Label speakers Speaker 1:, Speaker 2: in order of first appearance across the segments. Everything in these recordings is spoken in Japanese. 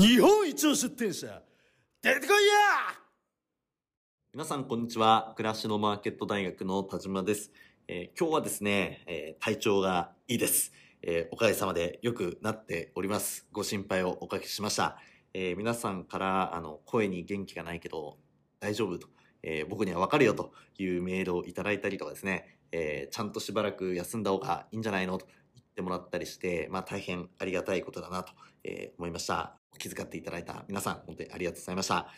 Speaker 1: 日本一の出店者出てこいや！
Speaker 2: 皆さんこんにちは。暮らしのマーケット大学の田島です、えー今日はですね、えー体調がいいです、えーおかげさまで良くなっております。ご心配をおかけしました、えー皆さんからあの声に元気がないけど大丈夫と、えー僕にはわかるよというメールをいただいたりとかですね、えーちゃんとしばらく休んだ方がいいんじゃないのと言ってもらったりして、まあ大変ありがたいことだなと、えー思いました。気遣っていただいた皆さん、本当にありがとうございました。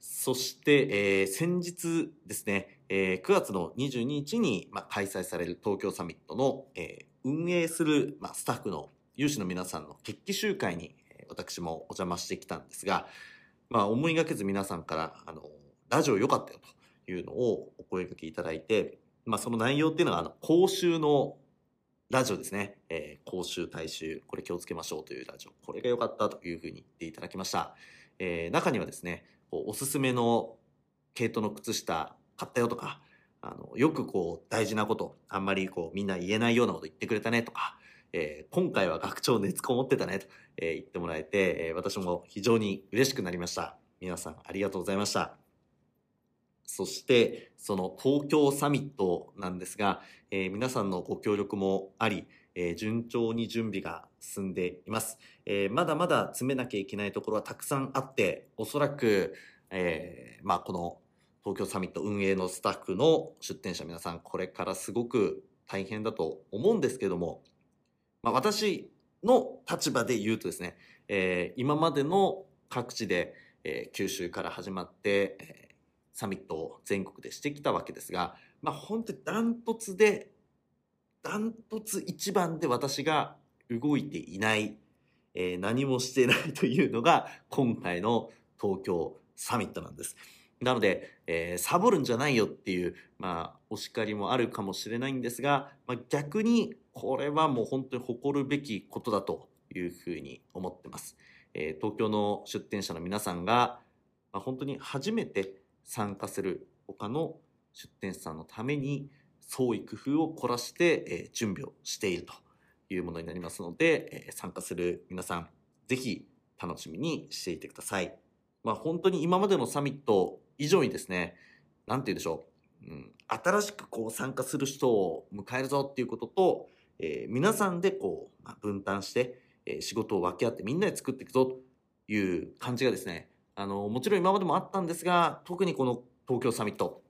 Speaker 2: そして、えー先日ですね、えー9月の22日に、まあ、開催される東京サミットの、えー運営する、まあ、スタッフの有志の皆さんの決起集会に、えー私もお邪魔してきたんですが、まあ、思いがけず皆さんから、あの、ラジオ良かったよというのをお声掛けいただいて、まあ、その内容っていうのが、あの、講習のラジオですね。えー講習、大衆、これ気をつけましょうというラジオ。これが良かったというふうに言っていただきました。えー中にはですね、こうおすすめの毛糸の靴下買ったよとか、あの、よくこう大事なこと、あんまりこうみんな言えないようなこと言ってくれたねとか、えー今回は学長熱こもってたねと、えー言ってもらえて、えー私も非常に嬉しくなりました。皆さんありがとうございました。そして、その東京サミットなんですが、えー皆さんのご協力もあり、えー順調に準備が進んでいます。えーまだまだ詰めなきゃいけないところはたくさんあって、おそらく、えーまあこの東京サミット運営のスタッフの出展者皆さん、これからすごく大変だと思うんですけども、まあ私の立場で言うとですね、えー今までの各地で、えー九州から始まって、えーサミットを全国でしてきたわけですが、まあ本当にダントツで、ダントツ一番で私が動いていない、えー何もしてないというのが今回の東京サミットなんです。なので、えーサボるんじゃないよっていう、まあ、お叱りもあるかもしれないんですが、まあ、逆にこれはもう本当に誇るべきことだというふうに思ってます。えー東京の出店者の皆さんが、まあ、本当に初めて参加する他の出店者さんのために創意工夫を凝らして、えー準備をしているというものになりますので、えー参加する皆さん、ぜひ楽しみにしていてください。まあ本当に今までのサミット以上にですね、なんて言うんでしょう、うん、新しくこう参加する人を迎えるぞっていうことと、えー皆さんでこう、まあ、分担して、え仕事を分け合ってみんなで作っていくぞという感じがですね、あの、もちろん今までもあったんですが、特にこの東京サミット、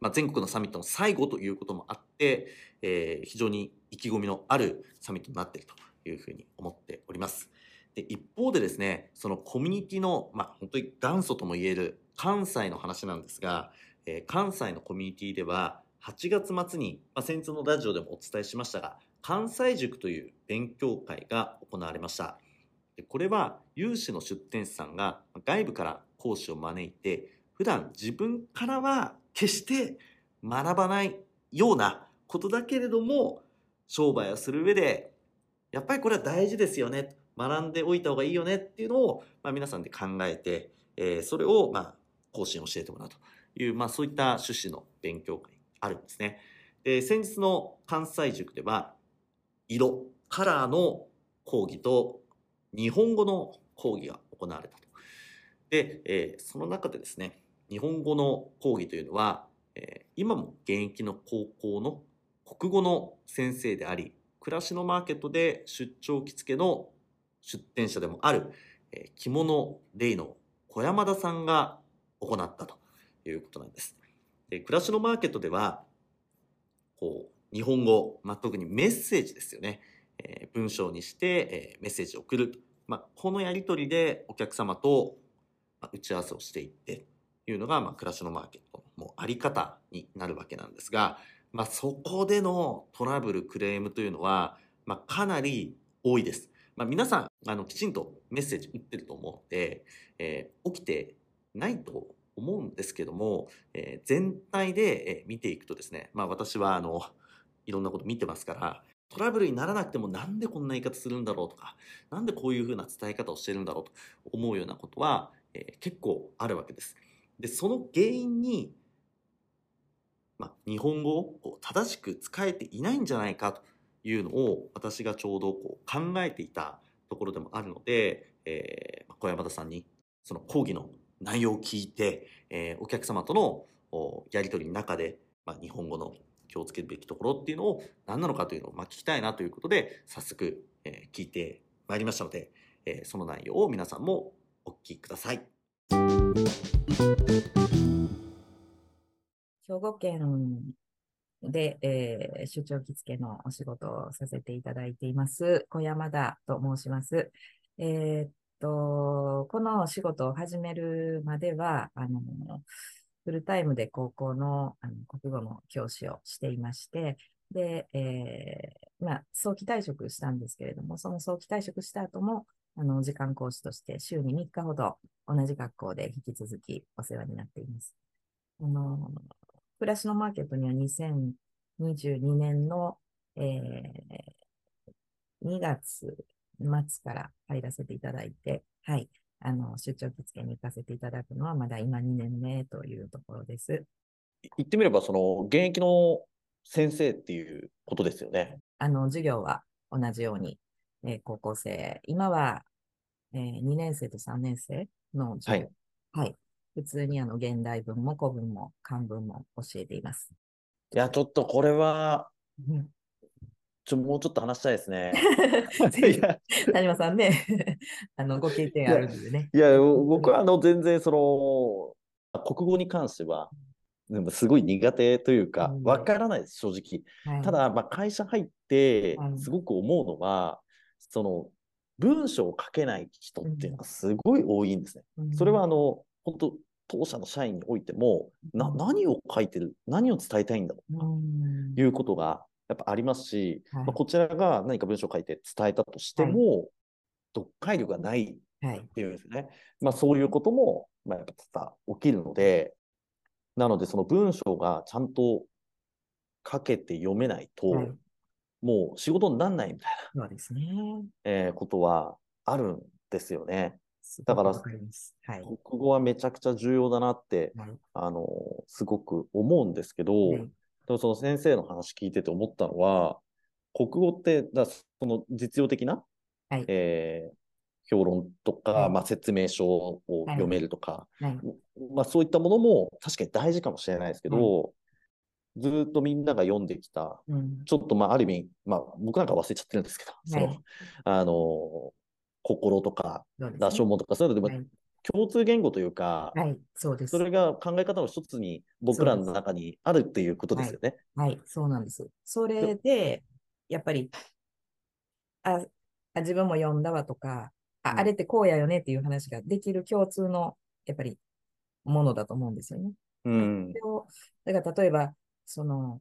Speaker 2: まあ、全国のサミットの最後ということもあって、えー非常に意気込みのあるサミットになっているというふうに思っております。で一方でですね、そのコミュニティの、まあ、本当に元祖とも言える関西の話なんですが、えー関西のコミュニティでは、8月末に、まあ、先日のラジオでもお伝えしましたが、関西塾という勉強会が行われました。これは有志の出展者さんが外部から講師を招いて、普段自分からは決して学ばないようなことだけれども、商売をする上で、やっぱりこれは大事ですよね。学んでおいた方がいいよねっていうのを、まあ、皆さんで考えて、えーそれを、まあ、講師に教えてもらうという、まあ、そういった趣旨の勉強会あるんですね。で、先日の関西塾では、色、カラーの講義と日本語の講義が行われたと。で、えーその中でですね、日本語の講義というのは、えー今も現役の高校の国語の先生であり、暮らしのマーケットで出張着付けの出展者でもある、えー着物レイの小山田さんが行ったということなんです。で暮らしのマーケットでは、こう、日本語、まあ、特にメッセージですよね。えー文章にして、えーメッセージを送ると。まあ、このやりとりでお客様と、打ち合わせをしていって、というのが、まあ、暮らしのマーケットのあり方になるわけなんですが、まあ、そこでのトラブル、クレームというのは、まあ、かなり多いです。まあ、皆さん、あの、きちんとメッセージ打ってると思うので、えー起きてないと思うんですけども、えー全体で見ていくとですね、まあ、私は、あの、いろんなこと見てますから、トラブルにならなくてもなんでこんな言い方するんだろうとか、なんでこういうふうな伝え方をしてるんだろうと思うようなことは、えー結構あるわけです。で、その原因に、まあ、日本語を正しく使えていないんじゃないかというのを私がちょうどこう考えていたところでもあるので、えー小山田さんにその講義の内容を聞いて、えーお客様とのやり取りの中で、まあ、日本語の気をつけるべきところっていうのを何なのかというのをまあ聞きたいなということで早速、え聞いてまいりましたので、えその内容を皆さんもお聞きください。
Speaker 3: 兵庫県で、えー出張着付けのお仕事をさせていただいています、小山田と申します。えーっと、このお仕事を始めるまでは、あの、フルタイムで高校のあの国語の教師をしていまして、で、えーまあ、早期退職したんですけれども、その早期退職した後も、あの、時間講師として週に3日ほど同じ学校で引き続きお世話になっています。あの、暮らしのマーケットには2022年の、えー2月末から入らせていただいて、はい、あの、出張着付けに行かせていただくのはまだ今2年目というところです。
Speaker 2: 言ってみれば、その現役の先生っていうことですよね。
Speaker 3: あの、授業は同じように、えー高校生、今は、え2年生と3年生の授業、はい。普通にあの、現代文も古文も漢文も教えています。
Speaker 2: いや、ちょっとこれは、
Speaker 3: うん
Speaker 2: ちょもうちょっと話したいですね。
Speaker 3: 谷間さんね、あの、ご経験あるんでね。
Speaker 2: いや、僕はあの全然その、国語に関しては、でもすごい苦手というか
Speaker 3: う、ん。
Speaker 2: わからないです、正直。
Speaker 3: はい。
Speaker 2: ただ、まあ、会社入って
Speaker 3: は、い。
Speaker 2: すごく思うのは、その、文章を書けない人っていうのがすごい多いんですね。
Speaker 3: うん。
Speaker 2: それは、あの、本当当社の社員においても、な、何を書いてる、何を伝えたいんだろう
Speaker 3: うん。
Speaker 2: ということが、やっぱありますし、
Speaker 3: はい
Speaker 2: まあ、こちらが何か文章を書いて伝えたとしても、読解力がない
Speaker 3: はい。
Speaker 2: っていうんですよね。まあそういうことも、まあやっぱ多々起きるので、なのでその文章がちゃんと書けて読めないと、
Speaker 3: はい
Speaker 2: もう仕事にならないみたい
Speaker 3: そうですね。
Speaker 2: な、えーことはあるんですよね。
Speaker 3: す
Speaker 2: だから。国語はめちゃくちゃ重要だなって、
Speaker 3: はい
Speaker 2: あのすごく思うんですけど、
Speaker 3: はい
Speaker 2: でもその先生の話聞いてて思ったのは、国語って、だその実用的な、
Speaker 3: はい。
Speaker 2: えー評論とか、
Speaker 3: はい。
Speaker 2: まあ、説明書を読めるとか、
Speaker 3: はい。
Speaker 2: まあ、そういったものも確かに大事かもしれないですけど、ずーっとみんなが読んできた、
Speaker 3: うん。
Speaker 2: ちょっとまあある意味、まあ、僕なんか忘れちゃってるんですけど、そのあの心とか、
Speaker 3: ね。
Speaker 2: 羅生門とか、そういうので、
Speaker 3: はい。
Speaker 2: まあ共通言語というか、
Speaker 3: はい。そうです。
Speaker 2: それが考え方の一つに僕らの中にあるっていうことですよね。
Speaker 3: はい。そうなんです。それで、やっぱり、あ、あ自分も読んだわとか、あ、
Speaker 2: うん
Speaker 3: あれってこうやよねっていう話ができる共通の、やっぱり、ものだと思うんですよね。
Speaker 2: うん
Speaker 3: だから例えば、その、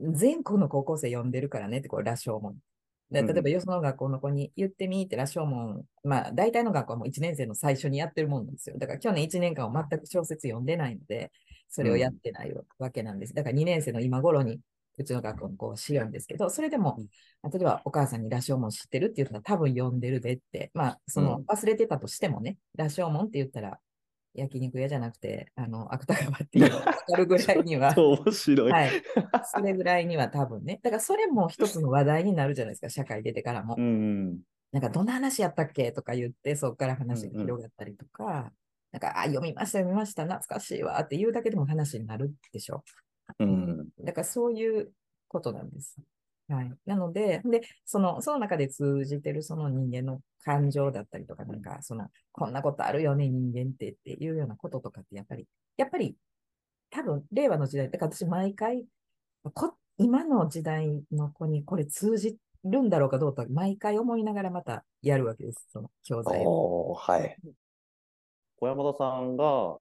Speaker 3: 全校の高校生読んでるからねって、こう、羅生門。で
Speaker 2: うん
Speaker 3: 例えば、よその学校の子に言ってみって羅生門、まあ、大体の学校はもう1年生の最初にやってるもんなんですよ。だから去年1年間は全く小説読んでないので、それをやってないわけなんです。だから2年生の今頃に、うちの学校の子は知るんですけど、それでも、例えばお母さんに羅生門知ってるって言ったら多分読んでるでって、まあ、そうの
Speaker 2: ん。
Speaker 3: 忘れてたとしてもね、羅生門って言ったら、焼肉屋じゃなくて、あの、芥川っていうのが分かるぐらいには、
Speaker 2: 面白い。
Speaker 3: はい。それぐらいには多分ね。だからそれも一つの話題になるじゃないですか、社会出てからも。
Speaker 2: うん。
Speaker 3: なんかどんな話やったっけとか言って、そこから話が
Speaker 2: うんうん
Speaker 3: 広がったりとか、なんか、あ、読みました、読みました、懐かしいわって言うだけでも話になるでしょ。
Speaker 2: うん。
Speaker 3: だからそういうことなんです。はい。なので、で、その、その中で通じてるその人間の感情だったりとか、なんか、その、こんなことあるよね、人間ってっていうようなこととかって、やっぱり、やっぱり、多分、令和の時代、だから私毎回、こ今の時代の子にこれ通じるんだろうかどうか、毎回思いながらまたやるわけです、その教材を。
Speaker 2: はい。小山田さんが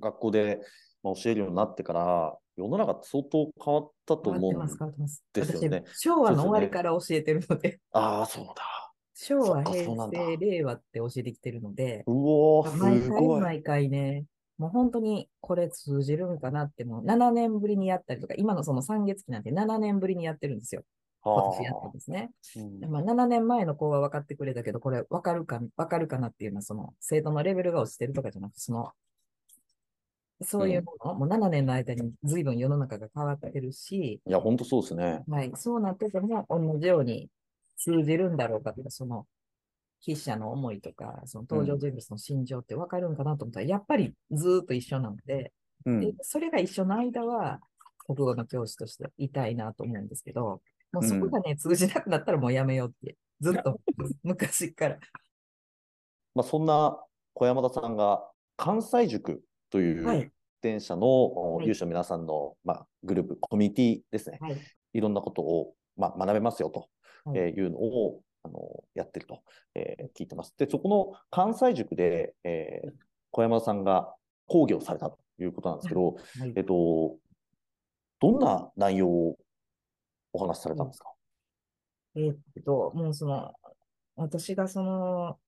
Speaker 2: 学校でまあ教えるようになってから、世の中って相当変わったと思うん
Speaker 3: 変わってます、変わってます。
Speaker 2: ですよね
Speaker 3: 私、昭和の終わりから教えてるので、
Speaker 2: ああ、そうだ。
Speaker 3: 昭和、平成、令和って教えてきてるので、
Speaker 2: うおー、
Speaker 3: 毎回
Speaker 2: すごい。
Speaker 3: 毎回ね、もう本当にこれ通じるんかなって、もう7年ぶりにやったりとか、今のその三月期なんて7年ぶりにやってるんですよ。今年やったんですね。
Speaker 2: うん
Speaker 3: でまあ、7年前の子は分かってくれたけど、これ分かるか、分かるかなっていうのは、その生徒のレベルが落ちてるとかじゃなくて、その、そういうもの、もう7年の間に随分世の中が変わってるし、
Speaker 2: いや、本当そうですね。
Speaker 3: はい、そうなってても同じように通じるんだろうかとか、その、筆者の思いとか、その登場人物の心情って分かるんかなと思ったら、やっぱりずーっと一緒なので、
Speaker 2: うん。
Speaker 3: でそれが一緒の間は、国語の教師としていたいなと思うんですけど、もうそこがね、通じなくなったらもうやめようって、ずっと昔から。
Speaker 2: まあ、そんな小山田さんが関西塾という、
Speaker 3: はい。
Speaker 2: 電車の
Speaker 3: はい
Speaker 2: 有志の皆さんの、まあ、グループ、コミュニティですね。
Speaker 3: はい。
Speaker 2: いろんなことを、まあ、学べますよと、
Speaker 3: はい
Speaker 2: えーいうのをあのやってると、えー聞いてます。で、そこの関西塾で、えー小山田さんが講義をされたということなんですけど、
Speaker 3: はい
Speaker 2: えっと、どんな内容をお話しされたんですか、
Speaker 3: えーっと、もうその、私がその、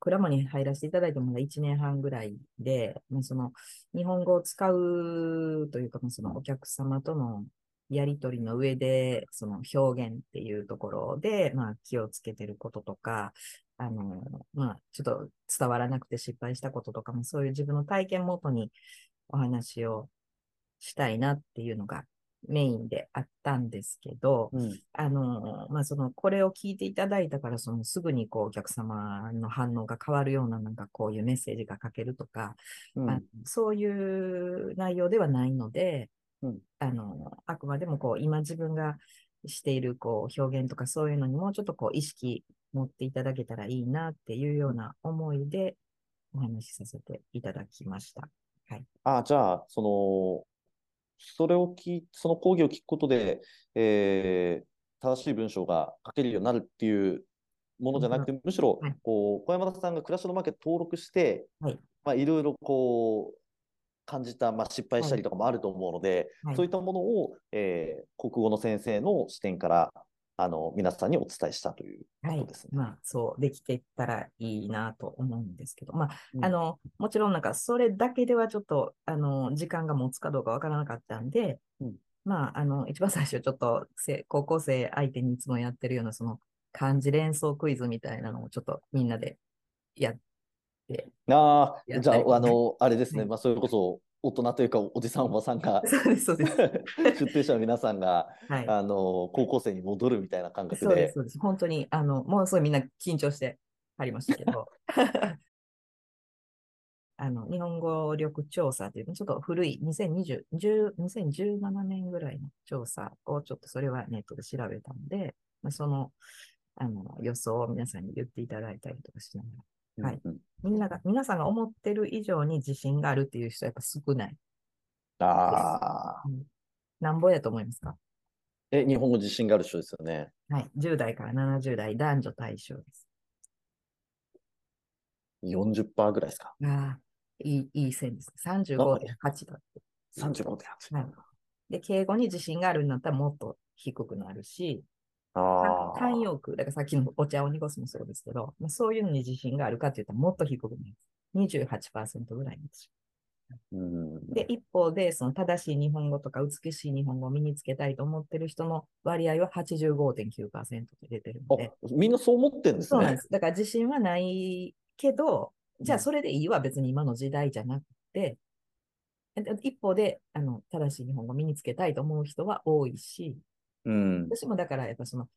Speaker 3: 鞍馬に入らせていただいてまだ1年半ぐらいで、もうその、日本語を使うというか、もうそのお客様とのやりとりの上で、その表現っていうところで、まあ気をつけてることとか、あの、まあちょっと伝わらなくて失敗したこととかも、そういう自分の体験もとにお話をしたいなっていうのがメインであったんですけど、
Speaker 2: うん。
Speaker 3: あの、まあ、その、これを聞いていただいたから、その、すぐにこう、お客様の反応が変わるような、なんかこういうメッセージが書けるとか、
Speaker 2: うん。
Speaker 3: あそういう内容ではないので、
Speaker 2: うん。
Speaker 3: あの、あくまでもこう、今自分がしているこう、表現とかそういうのにもうちょっとこう、意識持っていただけたらいいなっていうような思いでお話しさせていただきました。
Speaker 2: あ、じゃあ、その、それを聞い、その講義を聞くことで、えー正しい文章が書けるようになるっていうものじゃなくて、むしろ
Speaker 3: はい、
Speaker 2: こう、小山田さんが暮らしのマーケット登録して、
Speaker 3: はい。
Speaker 2: まあ、いろいろこう、感じた、まあ、失敗したりとかもあると思うので、
Speaker 3: はい。
Speaker 2: そういったものを、えー国語の先生の視点から、あの、皆さんにお伝えしたという
Speaker 3: はい。
Speaker 2: ことですね。
Speaker 3: まあ、そう、できていったらいいなと思うんですけど、まあ、
Speaker 2: うん。
Speaker 3: あの、もちろんなんか、それだけではちょっと、あの、時間が持つかどうかわからなかったんで、
Speaker 2: うん。
Speaker 3: まあ、あの、一番最初、ちょっとせ、高校生相手にいつもやってるような、その、漢字連想クイズみたいなのをちょっとみんなでやって、
Speaker 2: ああ、じゃあ、あの、あれですね、
Speaker 3: はい。
Speaker 2: まあ、それこそ、大人というか、おじさん、おばさんが。出展者の皆さんが、
Speaker 3: はい。
Speaker 2: あの、高校生に戻るみたいな感覚で
Speaker 3: そうです、、そうです。本当に、あの、もうそうみんな緊張してありましたけど、あの、日本語力調査という、ちょっと古い2020 10 2017年ぐらいの調査をちょっとそれはネットで調べたので、まあ、その、あの、予想を皆さんに言っていただいたりとかしながら、はい
Speaker 2: うんうん
Speaker 3: みんなが、皆さんが思ってる以上に自信があるっていう人はやっぱ少ない。
Speaker 2: ああ、
Speaker 3: なんぼやと思いますか？
Speaker 2: え、日本語自信がある人ですよね。
Speaker 3: はい。10代から70代男女対象です。
Speaker 2: 40%ぐらいですか？
Speaker 3: ああ、いい、いい線です。35.8だって。
Speaker 2: 35.8。
Speaker 3: はい。で、敬語に自信があるんだったらもっと低くなるし。慣用句、だからさっきのお茶を濁すもそうですけど、まあ、そういうのに自信があるかって言ったらもっと低くなります。28%ぐらいです。
Speaker 2: うん。
Speaker 3: で、一方で、その正しい日本語とか美しい日本語を身につけたいと思ってる人の割合は85.9%で出てるので、
Speaker 2: あ、みんなそう思ってるんですね。
Speaker 3: そうなんです。だから自信はないけど、じゃあそれでいいわ、別に今の時代じゃなくて、で一方で、あの、正しい日本語を身につけたいと思う人は多いし、
Speaker 2: うん。
Speaker 3: 私もだから、やっぱその、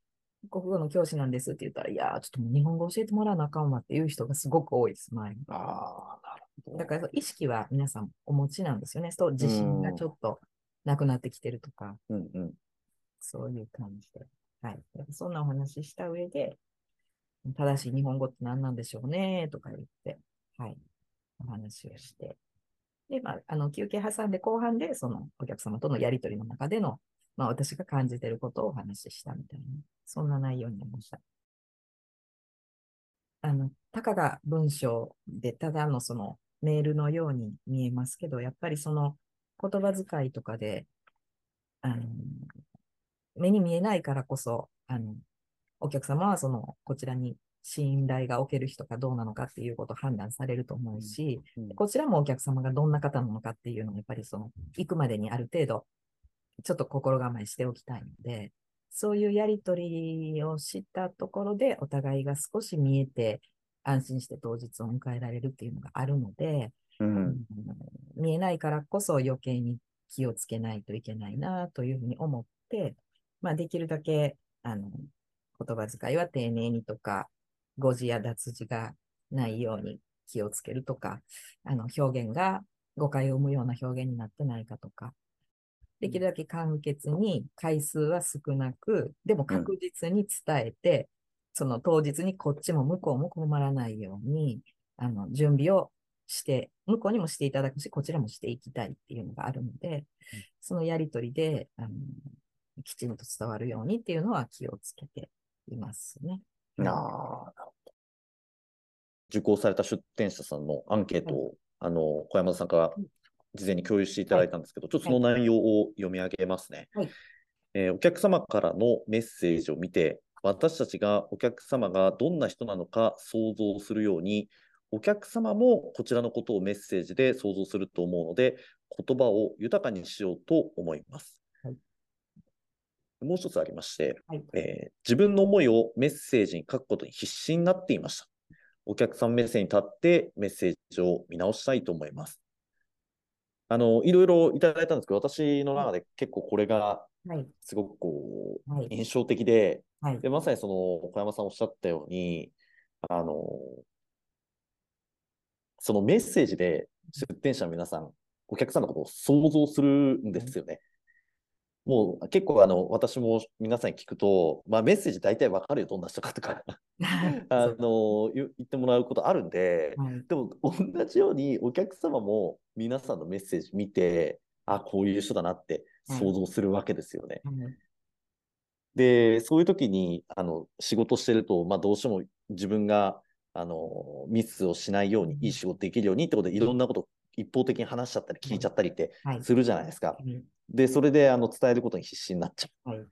Speaker 3: 国語の教師なんですって言ったら、いやー、ちょっともう日本語教えてもらわなあかんわっていう人がすごく多いです、前に。
Speaker 2: ああ、なるほど。
Speaker 3: だから、意識は皆さんお持ちなんですよね。そう、自信がちょっとなくなってきてるとか、
Speaker 2: うんうん。
Speaker 3: そういう感じで。はい。そんなお話しした上で、正しい日本語って何なんでしょうね、とか言って、はい。お話をして。で、まあ、あの、休憩挟んで後半で、そのお客様とのやりとりの中での、まあ、私が感じていることをお話ししたみたいな、そんな内容になりました。あの、たかが文章で、ただのそのメールのように見えますけど、やっぱりその言葉遣いとかで、あの、目に見えないからこそ、あの、お客様はその、こちらに信頼がおける人かどうなのかっていうことを判断されると思うし、
Speaker 2: うん
Speaker 3: こちらもお客様がどんな方なのかっていうのを、やっぱりその、行くまでにある程度、ちょっと心構えしておきたいので、そういうやりとりをしたところで、お互いが少し見えて、安心して当日を迎えられるっていうのがあるので、
Speaker 2: うん。
Speaker 3: うん見えないからこそ余計に気をつけないといけないなというふうに思って、まあ、できるだけ、あの、言葉遣いは丁寧にとか、誤字や脱字がないように気をつけるとか、あの表現が誤解を生むような表現になってないかとか、できるだけ簡潔に回数は少なく、でも確実に伝えて、その当日にこっちも向こうも困らないように、あの準備をして、向こうにもしていただくし、こちらもしていきたいっていうのがあるので、そのやりとりであのきちんと伝わるようにっていうのは気をつけていますね。
Speaker 2: なあ、なるほど。受講された出展者さんのアンケートを、あの、小山田さんから事前に共有していただいたんですけど、ちょっとその内容を読み上げますね。
Speaker 3: はい
Speaker 2: えーお客様からのメッセージを見て、私たちがお客様がどんな人なのか想像するように、お客様もこちらのことをメッセージで想像すると思うので、言葉を豊かにしようと思います。
Speaker 3: はい
Speaker 2: もう一つありまして、
Speaker 3: はい
Speaker 2: えー自分の思いをメッセージに書くことに必死になっていました。お客さん目線に立ってメッセージを見直したいと思います。あの、いろいろいただいたんですけど、私の中で結構これが
Speaker 3: はい。
Speaker 2: すごくこう、
Speaker 3: はい。
Speaker 2: 印象的で、
Speaker 3: はい。
Speaker 2: で、まさにその、小山さんおっしゃったように、あの、そのメッセージで出店者の皆さん、お客さんのことを想像するんですよね。もう結構あの、私も皆さんに聞くと、まあメッセージ大体わかるよ、どんな人かとか、あの、言言ってもらうことあるんで、
Speaker 3: はい。
Speaker 2: でも同じようにお客様も皆さんのメッセージ見て、あ、こういう人だなって想像するわけですよね。
Speaker 3: はい。
Speaker 2: で、そういう時に、あの、仕事してると、まあどうしても自分が、あの、ミスをしないように、いい仕事できるようにってことで、いろんなこと一方的に話しちゃったり聞いちゃったりって
Speaker 3: はい。
Speaker 2: するじゃないですか。
Speaker 3: はい
Speaker 2: で、それで、あの、伝えることに必死になっちゃう。
Speaker 3: はい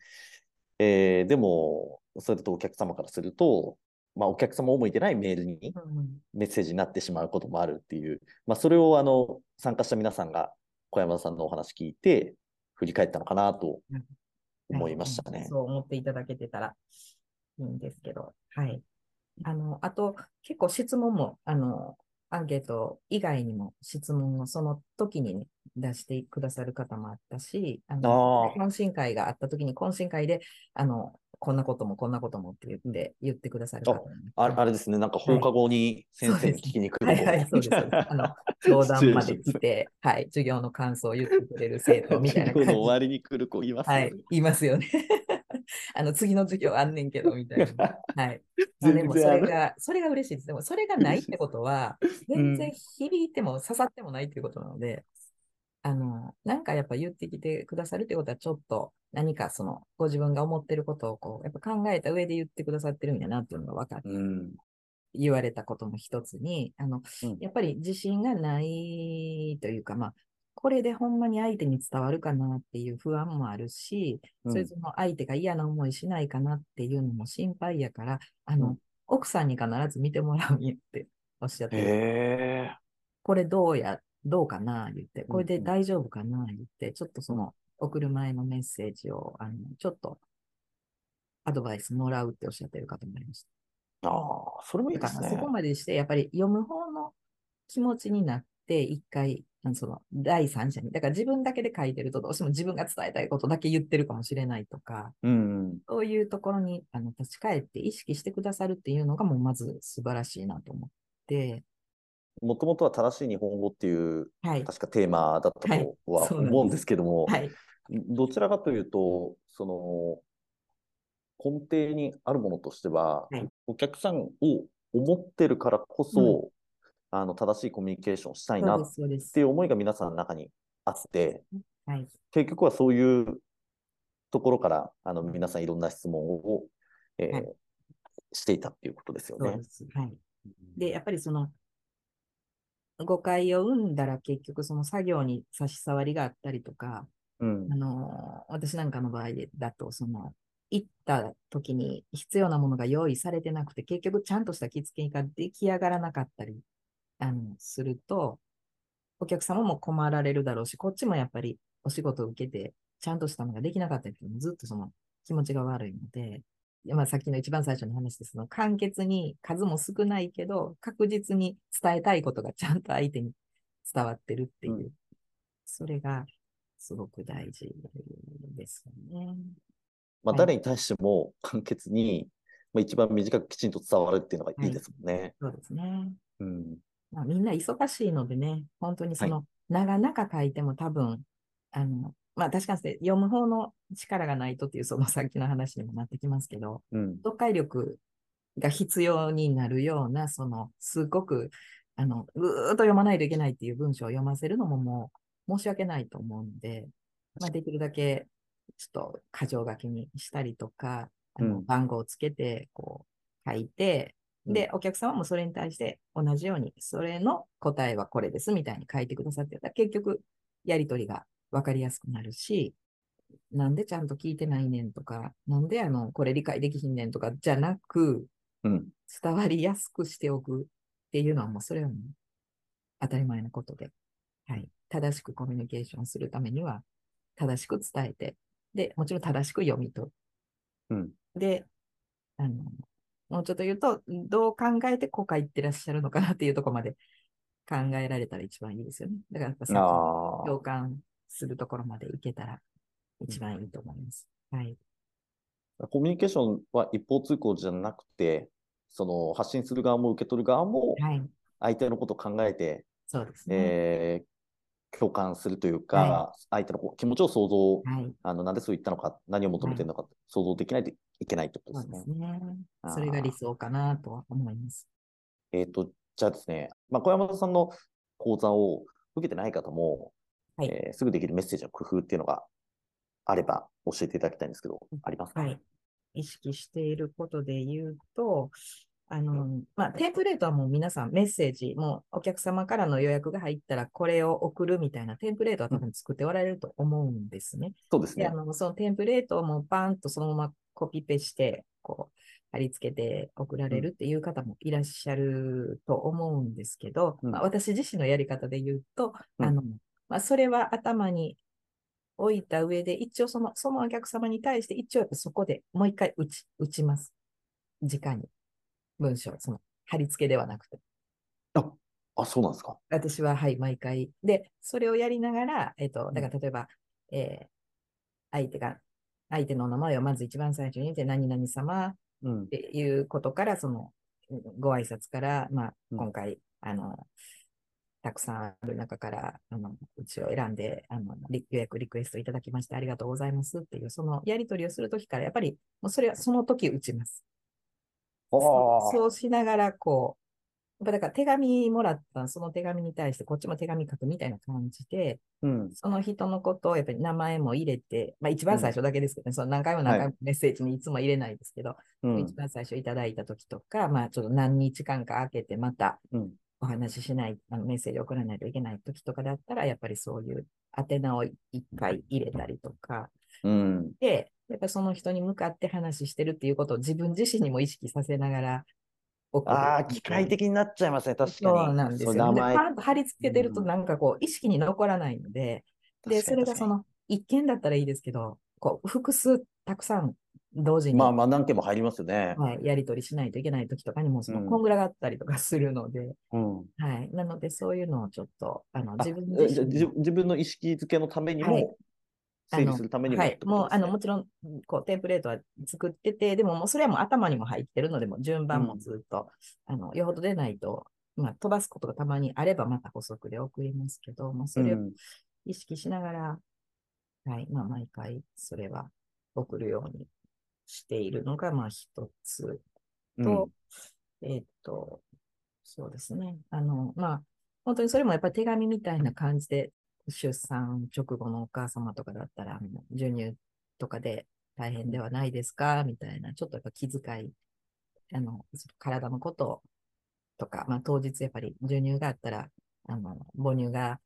Speaker 2: えーでも、それだとお客様からすると、まあお客様思いでないメールに
Speaker 3: うん
Speaker 2: メッセージになってしまうこともあるっていう、まあそれをあの、参加した皆さんが小山田さんのお話聞いて、振り返ったのかなと思いましたね。
Speaker 3: そう思っていただけてたらいいんですけど。はい。あの、あと、結構質問も、あの、アンケート以外にも質問をその時にね、出してくださる方もあったし、あの、
Speaker 2: あ
Speaker 3: 懇親会があった時に懇親会で、あの、こんなこともこんなこともって言って言ってくださる方も
Speaker 2: あれあれですね、なんか放課後に先生に聞きに来る
Speaker 3: はいはい、そうです。そうですあの、教団まで来て、はい、授業の感想を言ってくれる生徒みたいな
Speaker 2: 授業の終
Speaker 3: 感じ。
Speaker 2: わりに来る子いますよね。
Speaker 3: はい、言いますよね。あの、次の授業あんねんけど、みたいな。はい。まあでも、それが、それが嬉しいです。でも、それがないってことは、全然響いても刺さってもないっていうことなので、あの、なんかやっぱ言ってきてくださるってことは、ちょっと何かその、ご自分が思ってることをこう、やっぱ考えた上で言ってくださってるんやなっていうのが分かって、
Speaker 2: うん。
Speaker 3: 言われたことの一つに、あの、
Speaker 2: うん
Speaker 3: やっぱり自信がないというか、まあ、これでほんまに相手に伝わるかなっていう不安もあるし、
Speaker 2: うん
Speaker 3: それとも相手が嫌な思いしないかなっていうのも心配やから、あの、
Speaker 2: うん
Speaker 3: 奥さんに必ず見てもらうんやっておっしゃって、
Speaker 2: へえ。
Speaker 3: これどうや、どうかな言って、これで大丈夫かな言って、ちょっとその送る前のメッセージを、あの、ちょっとアドバイスもらうっておっしゃってる方もいました。
Speaker 2: ああ、それもいいですね
Speaker 3: そ。こまでして、やっぱり読む方の気持ちになって、一回、あのその第三者に、だから自分だけで書いてると、どうしても自分が伝えたいことだけ言ってるかもしれないとか、
Speaker 2: うん。
Speaker 3: そういうところにあの立ち返って意識してくださるっていうのが、もうまず素晴らしいなと思って、
Speaker 2: もともとは正しい日本語っていう、
Speaker 3: はい。
Speaker 2: 確かテーマだった
Speaker 3: はい
Speaker 2: とは思うんですけども、
Speaker 3: はい。
Speaker 2: どちらかというと、その、根底にあるものとしては、
Speaker 3: はい
Speaker 2: お客さんを思ってるからこそ、あの、正しいコミュニケーションをしたいなって。いう思いが皆さんの中にあって、
Speaker 3: はい。
Speaker 2: 結局はそういうところから、あの、皆さんいろんな質問を、えー
Speaker 3: はい
Speaker 2: していたっていうことですよね。
Speaker 3: はい。で、やっぱりその、誤解を生んだら結局その作業に差し障りがあったりとか、
Speaker 2: うん
Speaker 3: あ。の、私なんかの場合だと、その、行った時に必要なものが用意されてなくて、結局ちゃんとした着付けが出来上がらなかったり、あの、すると、お客様も困られるだろうし、こっちもやっぱりお仕事を受けて、ちゃんとしたのができなかったりもずっとその気持ちが悪いので、でまあ、さっきの一番最初の話ですの、簡潔に数も少ないけど、確実に伝えたいことがちゃんと相手に伝わってるっていう、
Speaker 2: うん
Speaker 3: それがすごく大事ですよね。
Speaker 2: まあ、
Speaker 3: はい
Speaker 2: 誰に対しても簡潔にまあ、一番短くきちんと伝わるっていうのがいいですもんね。
Speaker 3: そうですね。
Speaker 2: うん。
Speaker 3: まあ、みんな忙しいのでね、本当にその、長々書いても多分、あの、まあ確かに読む方の力がないとっていう、そのさっきの話にもなってきますけど、
Speaker 2: うん。
Speaker 3: 読解力が必要になるような、その、すごく、あの、ぐーっと読まないといけないっていう文章を読ませるのももう申し訳ないと思うので、まあできるだけ、ちょっと箇条書きにしたりとか、あの
Speaker 2: うん。
Speaker 3: 番号をつけて、こう、書いて、で、お客様もそれに対して同じように、それの答えはこれですみたいに書いてくださってたら、結局、やりとりが分かりやすくなるし、なんでちゃんと聞いてないねんとか、なんであの、これ理解できひんねんとか、じゃなく、
Speaker 2: うん。
Speaker 3: 伝わりやすくしておくっていうのはもうそれはもう当たり前のことで、はい。正しくコミュニケーションするためには、正しく伝えて、で、もちろん正しく読み取る。
Speaker 2: うん。
Speaker 3: で、あの、もうちょっと言うと、どう考えてこう書いてらっしゃるのかなっていうところまで考えられたら一番いいですよね。だからやっぱさ。共感するところまでいけたら一番いいと思います。はい。
Speaker 2: コミュニケーションは一方通行じゃなくて、その発信する側も受け取る側も
Speaker 3: はい。
Speaker 2: 相手のことを考えて、
Speaker 3: そうですね。
Speaker 2: えー共感するというか、
Speaker 3: は
Speaker 2: 相手の気持ちを想像、
Speaker 3: はい。
Speaker 2: あの、なんでそう言ったのか、何を求めてるのか、想像できないといけないってことですね。
Speaker 3: ですね。それが理想かなとは思います。
Speaker 2: えっ、と、じゃあですね、まあ、小山田さんの講座を受けてない方も、
Speaker 3: はい
Speaker 2: えーすぐできるメッセージの工夫っていうのがあれば教えていただきたいんですけど、ありますか？
Speaker 3: はい。意識していることで言うと、あの、まあ、テンプレートはもう皆さんメッセージ、もうお客様からの予約が入ったらこれを送るみたいなテンプレートは多分作っておられると思うんですね。で、
Speaker 2: そうですね
Speaker 3: あ。の、そのテンプレートをもうバンとそのままコピペして、こう、貼り付けて送られるっていう方もいらっしゃると思うんですけど、
Speaker 2: うん
Speaker 3: まあ、私自身のやり方で言うと、
Speaker 2: うん
Speaker 3: あの、まあ、それは頭に置いた上で、一応その、そのお客様に対して、一応やっぱそこでもう一回打ち、打ちます。直に。文章、その、貼り付けではなくて。
Speaker 2: あ、あ、そうなんですか。
Speaker 3: 私は、はい、毎回。で、それをやりながら、えっと、だから例えば、えー相手が、相手のお名前をまず一番最初に言って、何々様っ
Speaker 2: うん。
Speaker 3: ていうことから、その、ご挨拶から、まあ、
Speaker 2: うん
Speaker 3: 今回、あの、たくさんある中から、あの、うちを選んで、あの、リ予約リクエストいただきましてありがとうございますっていう、そのやり取りをするときから、やっぱり、もうそれはその時打ちます。そうしながら、こう、ぱだから手紙もらったその手紙に対してこっちも手紙書くみたいな感じで、
Speaker 2: うん。
Speaker 3: その人のことをやっぱり名前も入れて、まあ一番最初だけですけどね、その何回も何回もメッセージにいつも入れないですけど、
Speaker 2: うん
Speaker 3: 一。番最初いただいた時とか、まあちょっと何日間か空けてまた
Speaker 2: うん。
Speaker 3: お話ししない、あのメッセージ送らないといけない時とかだったら、やっぱりそういう宛名を一回入れたりとか、
Speaker 2: うん。
Speaker 3: で、やっぱりその人に向かって話してるっていうことを自分自身にも意識させながら。
Speaker 2: ああ、機械的になっちゃいますね、確かに。
Speaker 3: そうなんですよ、ね。でパンと貼り付けてると
Speaker 2: うん
Speaker 3: なんかこう意識に残らないので、で、それがそ、の一件だったらいいですけど、こう複数たくさん同時に、
Speaker 2: まあまあ何件も入りますよね。
Speaker 3: はい、やり取りしないといけない時とかにもその
Speaker 2: うん
Speaker 3: こんぐらがあったりとかするので、
Speaker 2: うん。
Speaker 3: はい。なのでそういうのをちょっと、あの、
Speaker 2: あ
Speaker 3: 自分
Speaker 2: え
Speaker 3: 自
Speaker 2: 分の意識づけのために
Speaker 3: はい
Speaker 2: も、整理するためにも
Speaker 3: はい。もう、あの、もちろん、こう、テンプレートは作ってて、でも、もう、それはもう頭にも入ってるので、もう順番もずっと、あの、よほど出ないと、まあ、飛ばすことがたまにあれば、また補足で送りますけど、もう、それを
Speaker 2: うん
Speaker 3: 意識しながら、はい。まあ、毎回、それは送るようにしているのが、まあ、一つと、えーっと、そうですね。あの、まあ、本当にそれもやっぱり手紙みたいな感じで、出産直後のお母様とかだったら、授乳とかで大変ではないですか？みたいな、ちょっとやっぱ気遣い、あの、体のこととか、まあ当日やっぱり授乳があったら、あの、母乳が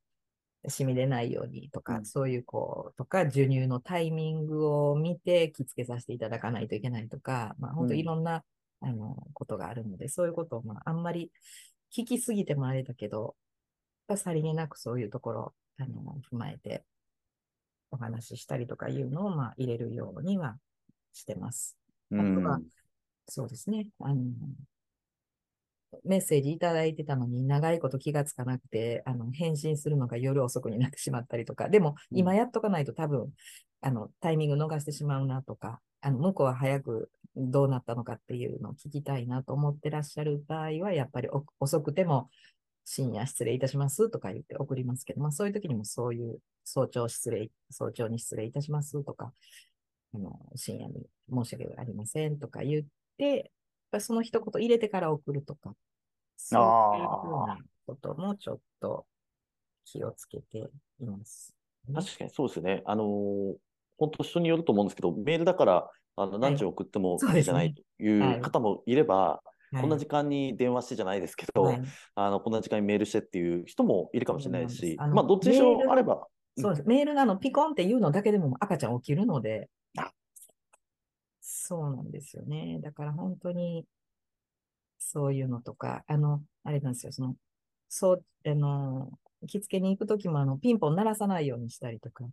Speaker 3: 染み出ないようにとか、
Speaker 2: うん。
Speaker 3: そういうこう、とか、授乳のタイミングを見て気付けさせていただかないといけないとか、まあ本当
Speaker 2: うん。
Speaker 3: いろんな、あの、ことがあるので、そういうことを、まああんまり聞きすぎてもあれだけど、さりげなくそういうところ、あの、踏まえてお話ししたりとかいうのを、まあ入れるようにはしてます。
Speaker 2: うん
Speaker 3: あとはそうですね。あの、メッセージいただいてたのに長いこと気がつかなくて、あの、返信するのが夜遅くになってしまったりとか、でも
Speaker 2: うん
Speaker 3: 今やっとかないと多分、あの、タイミング逃してしまうなとか、あの、向こうは早くどうなったのかっていうのを聞きたいなと思ってらっしゃる場合は、やっぱりお遅くても深夜失礼いたしますとか言って送りますけど、まあそういう時にもそういう早朝失礼、早朝に失礼いたしますとか、あの、深夜に申し訳ありませんとか言って、やっぱりその一言入れてから送るとか、そういうふうなこともちょっと気をつけています。
Speaker 2: 確かにそうですよね。あのー本当人によると思うんですけど、メールだから、あの、何時送ってもいいじゃないという方もいれば、
Speaker 3: はい
Speaker 2: こんな時間に電話してじゃないですけど、
Speaker 3: はい
Speaker 2: あの、こんな時間にメールしてっていう人もいるかもしれないし、まあ、どっちにしろあれば、
Speaker 3: そうです。メールがあのピコンっていうのだけでも赤ちゃん起きるので。
Speaker 2: あ、
Speaker 3: そうなんですよね。だから本当に、そういうのとか、あの、あれなんですよ、その、そう、あの、着付けに行くときもあの、ピンポン鳴らさないようにしたりとか、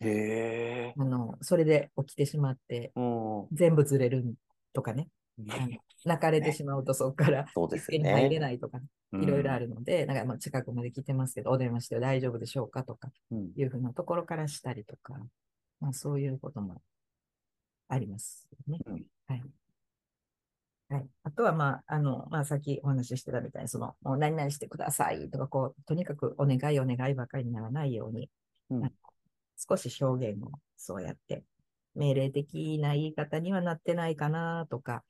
Speaker 2: へえ。
Speaker 3: あの、それで起きてしまって、
Speaker 2: うん。
Speaker 3: 全部ずれるとかね、泣かれてしまうとそこから
Speaker 2: そうですよ
Speaker 3: 着付けに入れ
Speaker 2: ね。
Speaker 3: ないとか、いろいろあ
Speaker 2: る。
Speaker 3: るので、なんかまあ近くまで来てますけど、お電話して大丈夫でしょうかとか、
Speaker 2: うん
Speaker 3: いうふうなところからしたりとか、まあそういうこともありますよね。
Speaker 2: うん
Speaker 3: はい。はい。あとはまあ、あの、まあさっきお話ししてたみたいに、その、もう何々してくださいとか、こう、とにかくお願いお願いばかりにならないように、
Speaker 2: うん
Speaker 3: 少し表現をそうやって、命令的な言い方にはなってないかなとか、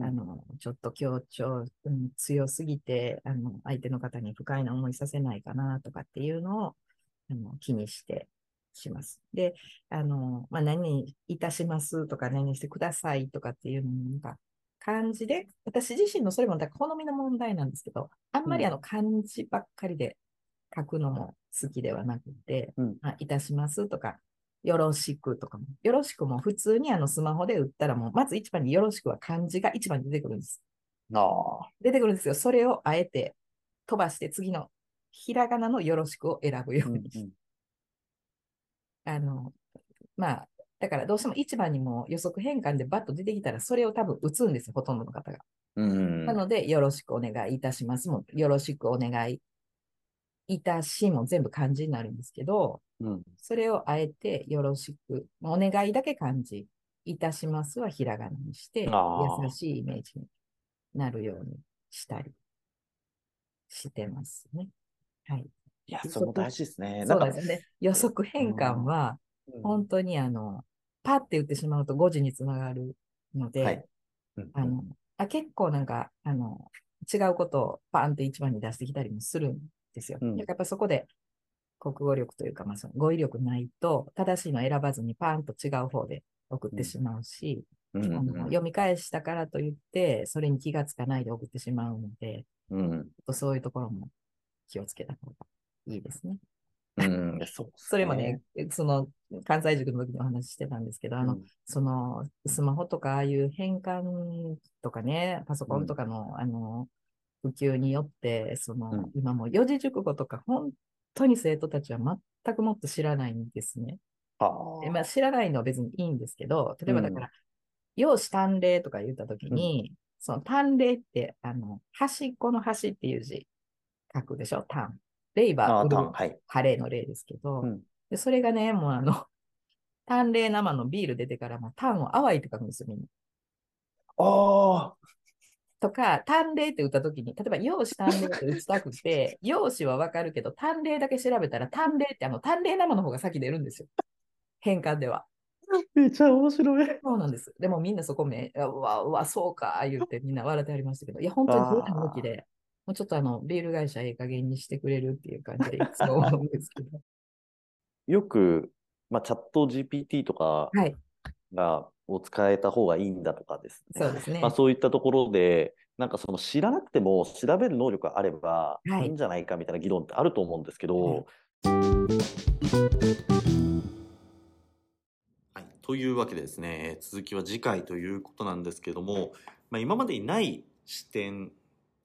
Speaker 3: あの、ちょっと強調、うん、強すぎて、あの、相手の方に不快な思いさせないかなとかっていうのを、あの、気にしてします。で、あの、まあ、何にいたしますとか、何にしてくださいとかっていうのも、なんか、漢字で、私自身のそれもだ好みの問題なんですけど、あんまりあの、漢字ばっかりで書くのも好きではなくて、
Speaker 2: うん
Speaker 3: まあ、いたしますとか、よろしくとかも、よろしくも普通にあのスマホで打ったらもう、まず一番によろしくは漢字が一番に出てくるんです。出てくるんですよ。それをあえて飛ばして次のひらがなのよろしくを選ぶように。あの、まあ、だからどうしても一番にも予測変換でバッと出てきたら、それを多分打つんですよ、ほとんどの方が。
Speaker 2: うん。
Speaker 3: なので、よろしくお願いいたしますも、よろしくお願いいたしも全部漢字になるんですけど、
Speaker 2: うん。
Speaker 3: それをあえてよろしく、お願いだけ漢字、いたしますはひらがなにして、優しいイメージになるようにしたりしてますね。はい。
Speaker 2: いや、それも大事ですね。
Speaker 3: そうんですよね。予測変換は、
Speaker 2: うん
Speaker 3: 本当にあの、パッて言ってしまうと5時につながるので、
Speaker 2: はいうん
Speaker 3: あのあ結構なんか、あの、違うことをパンって一番に出してきたりもするんですよ。
Speaker 2: うん
Speaker 3: だからやっぱそこで国語力というか、まあ、その語彙力ないと、正しいのを選ばずにパンと違う方で送ってしまうし、
Speaker 2: うん
Speaker 3: あの読み返したからといって、それに気がつかないで送ってしまうので、
Speaker 2: うん。
Speaker 3: とそういうところも気をつけた方がいいですね。
Speaker 2: うん。そうっす
Speaker 3: それもね、その関西塾の時にお話ししてたんですけど、あの、
Speaker 2: うん
Speaker 3: そのスマホとかああいう変換とかね、パソコンとかの、あの、普及によって、その、
Speaker 2: うん
Speaker 3: 今もう四字熟語とか本当に生徒たちは全くもっと知らないんですね。
Speaker 2: あ
Speaker 3: でまあ、知らないのは別にいいんですけど、例えばだから、用紙単例とか言ったときに、その単例って、あの、端っこの端っていう字書くでしょ？単。レイバー、
Speaker 2: あー、はい。
Speaker 3: 晴れの例ですけど、
Speaker 2: うん
Speaker 3: でそれがね、もうあの、淡麗生のビール出てからもを淡いって書くんですよ、みんな。
Speaker 2: ああ。
Speaker 3: とか、淡麗って打ったときに、例えば、用紙淡麗って打ちたくて、用紙はわかるけど、淡麗だけ調べたら、淡麗ってあの、淡麗生の方が先出るんですよ。変換では。
Speaker 2: めちゃ面白い。
Speaker 3: そうなんです。でもみんなそこめ、うわ、うわ、そうか、言ってみんな笑ってありましたけど、いや、本当に冗談抜きで、もうちょっとあの、ビール会社ええ加減にしてくれるっていう感じで、いつも思うんですけど。
Speaker 2: よく、まあ、チャット GPT とか
Speaker 3: はい、
Speaker 2: が、を使えた方がいいんだとかですね。
Speaker 3: そうですね
Speaker 2: まあ、。そういったところで、なんかその知らなくても調べる能力があれば
Speaker 3: はい
Speaker 2: いいんじゃないかみたいな議論ってあると思うんですけど、はい、というわけでですね、えー続きは次回ということなんですけども、まあ、今までにない視点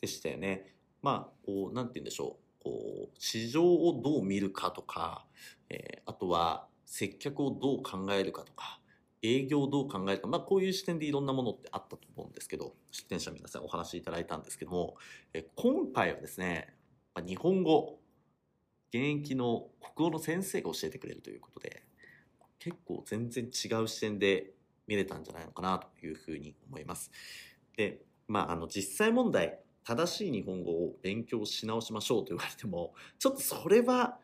Speaker 2: でしたよね。まあ、こう、なんて言うんでしょう。こう、市場をどう見るかとか、えーあとは接客をどう考えるかとか、営業をどう考えるか、まあ、こういう視点でいろんなものってあったと思うんですけど、出展者皆さんお話しいただいたんですけども、え今回はですね、ま日本語、現役の国語の先生が教えてくれるということで、結構全然違う視点で見れたんじゃないのかなというふうに思います。で、まあ、あの実際問題正しい日本語を勉強し直しましょうと言われてもちょっとそれは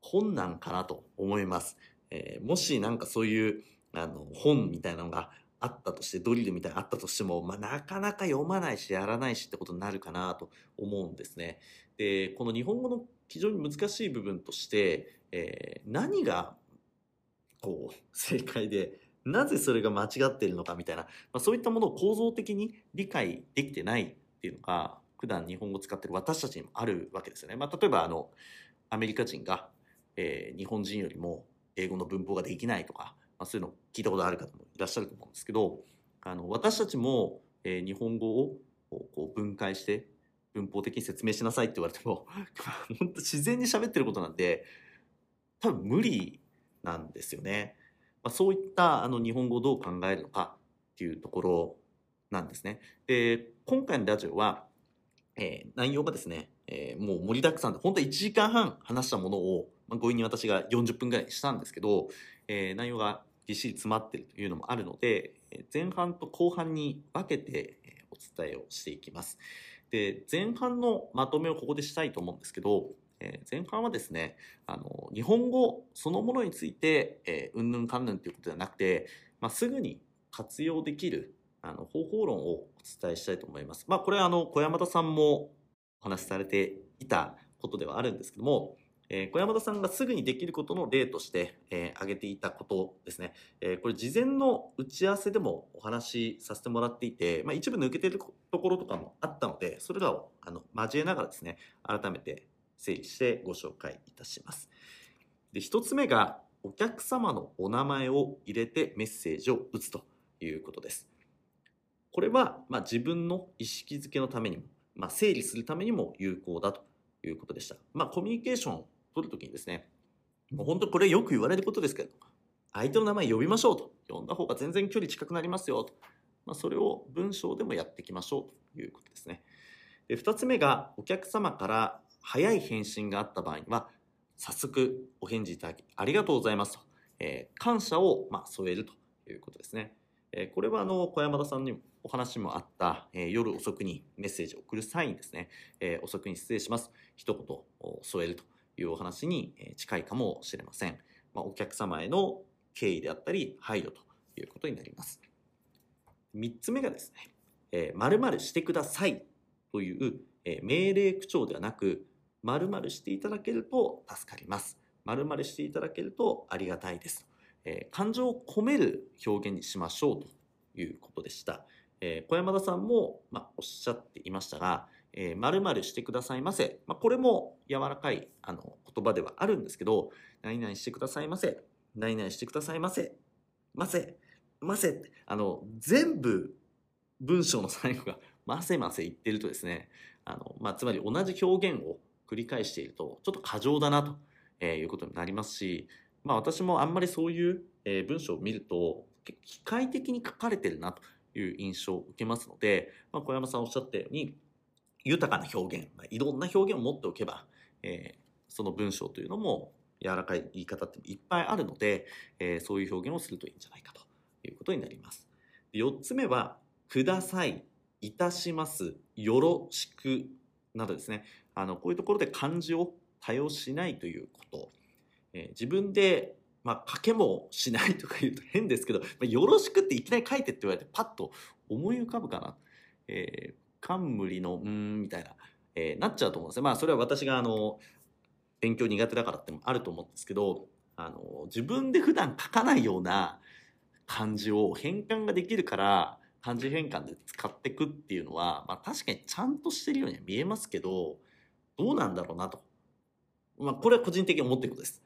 Speaker 2: 困難かなと思います。えー、もしなんかそういうあの本みたいなのがあったとしてドリルみたいなのあったとしても、まあ、なかなか読まないしやらないしってことになるかなと思うんですね。でこの日本語の非常に難しい部分として、えー、何がこう正解でなぜそれが間違ってるのかみたいな、まあ、そういったものを構造的に理解できてないっていうのが普段日本語を使ってる私たちにもあるわけですよね。まあ、例えばあのアメリカ人が、えー、日本人よりも英語の文法ができないとか、あ、そういうの聞いたことある方もいらっしゃると思うんですけどあの私たちも、えー、日本語をこう分解して文法的に説明しなさいって言われても 本当自然に喋ってることなんで多分無理なんですよね。まあ、そういったあの日本語をどう考えるのかっていうところなんですね。で今回のラジオは、えー、内容がですね、えー、もう盛りだくさんで本当は1時間半話したものを、まあ、強引に私が40分ぐらいにしたんですけど、えー、内容がぎっしり詰まってるというのもあるので前半と後半に分けてお伝えをしていきます。で前半のまとめをここでしたいと思うんですけどえー、前半はですね、あの、日本語そのものについて、えー、うんぬんかんぬんということではなくて、まあ、すぐに活用できる、あの、方法論をお伝えしたいと思います。まあ、これはあの、小山田さんもお話しされていたことではあるんですけども、えー、小山田さんがすぐにできることの例として、えー、挙げていたことですね。えー、これ事前の打ち合わせでもお話しさせてもらっていて、まあ、一部抜けてるところとかもあったので、それらをあの交えながらですね、改めて整理してご紹介いたします。で1つ目がお客様のお名前を入れてメッセージを打つということです。これは、まあ、自分の意識づけのためにも、まあ、整理するためにも有効だということでした。まあ、コミュニケーション取るときにですね、もう本当これよく言われることですけど、相手の名前呼びましょうと。呼んだ方が全然距離近くなりますよと。まあ、それを文章でもやっていきましょうということですね。で2つ目がお客様から早い返信があった場合には、早速お返事いただきありがとうございますと、えー、感謝を、ま、添えるということですね。え、これはあの小山田さんにお話もあった、え、夜遅くにメッセージを送る際にですね、え遅くに失礼します。一言添えるというお話に近いかもしれません。まあ、お客様への敬意であったり配慮ということになります。3つ目がですね、えー、〇〇してくださいという、え命令口調ではなく、〇〇していただけると助かります。〇〇していただけるとありがたいです。えー、感情を込める表現にしましょうということでした。えー、小山田さんも、まあ、おっしゃっていましたが、えー、〇〇してくださいませ。まあ、これも柔らかいあの言葉ではあるんですけど、何々してくださいませ。何々してくださいませ。ませ。ませ。あの、全部文章の最後がませませ言ってるとですね、あの、まあ、つまり同じ表現を繰り返しているとちょっと過剰だなとえいうことになりますし、まあ、私もあんまりそういうえ文章を見ると機械的に書かれてるなという印象を受けますので、まあ、小山さんおっしゃったように豊かな表現、まあ、いろんな表現を持っておけば、えー、その文章というのも柔らかい言い方っていっぱいあるので、えー、そういう表現をするといいんじゃないかということになります。4つ目は、ください、いたします、よろしくなどですね、あのこういうところで漢字を多用しないということ、えー、自分で、まあ、書けもしないとか言うと変ですけど、まあ、よろしくっていきなり書いてって言われてパッと思い浮かぶかな、えー、冠のうんみたいな、えー、なっちゃうと思うんですねまあそれは私があの勉強苦手だからってもあると思うんですけどあの自分で普段書かないような漢字を変換ができるから漢字変換で使っていくっていうのは、まあ、確かにちゃんとしてるようには見えますけどどうなんだろうなと。まあ、これは個人的に思ってることです。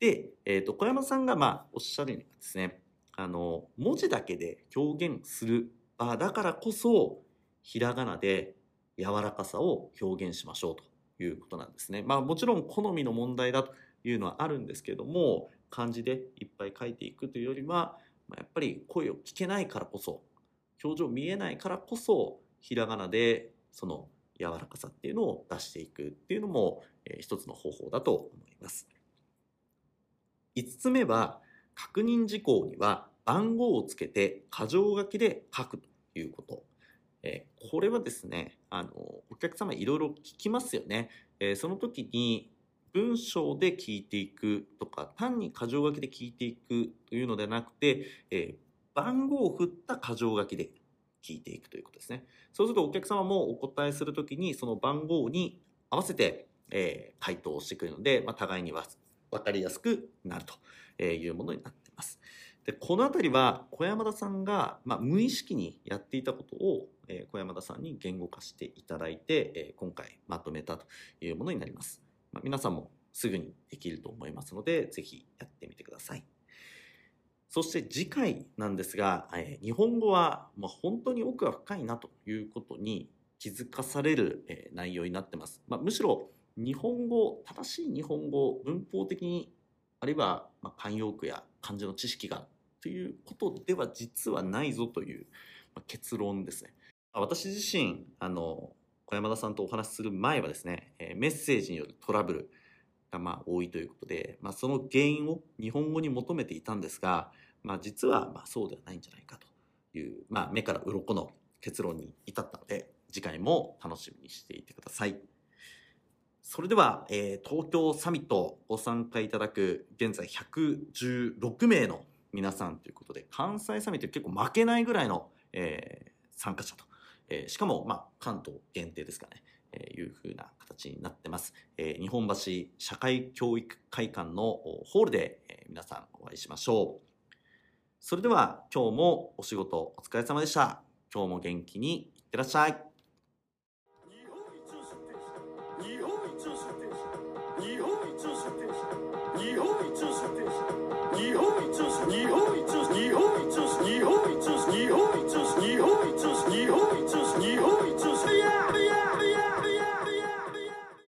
Speaker 2: で、えっ、ー、と、小山さんが、まあ、おっしゃるようにですね、あの、文字だけで表現する場だからこそ、ひらがなで柔らかさを表現しましょうということなんですね。まあ、もちろん好みの問題だというのはあるんですけども、漢字でいっぱい書いていくというよりは、まあ、やっぱり声を聞けないからこそ、表情見えないからこそ、ひらがなでその柔らかさっていうのを出していくっていうのも、えー、一つの方法だと思います。5つ目は、確認事項には番号をつけて箇条書きで書くということ。えーこれはですね、あの、お客様いろいろ聞きますよね。えーその時に文章で聞いていくとか、単に箇条書きで聞いていくというのではなくて、えー番号を振った箇条書きで聞いていくということですね。そうするとお客様もお答えするときにその番号に合わせて、えー回答をしてくるので、まあ、互いには分かりやすくなるというものになっています。でこのあたりは小山田さんが、まあ、無意識にやっていたことを、えー小山田さんに言語化していただいて、えー今回まとめたというものになります。まあ、皆さんもすぐにできると思いますので、ぜひやってみてください。そして次回なんですが、えー日本語は、まあ、本当に奥が深いなということに気づかされる、え内容になってます。ま、むしろ日本語、正しい日本語、文法的に、あるいは、まあ、慣用句や漢字の知識がということでは実はないぞという、まあ結論ですね。あ私自身、あの、小山田さんとお話しする前はですね、えーメッセージによるトラブルがまあ多いということで、まあ、その原因を日本語に求めていたんですが、まあ、実はまあそうではないんじゃないかという、まあ、目から鱗の結論に至ったので次回も楽しみにしていてください。それでは、えー東京サミットご参加いただく現在116名の皆さんということで関西サミット結構負けないぐらいの、えー参加者と、えーしかも、まあ、関東限定ですかね、えーいうふうな形になってます。えー日本橋社会教育会館のホールで、えー皆さんお会いしましょう。それでは今日もお仕事お疲れ様でした。今日も元気にいってらっしゃい。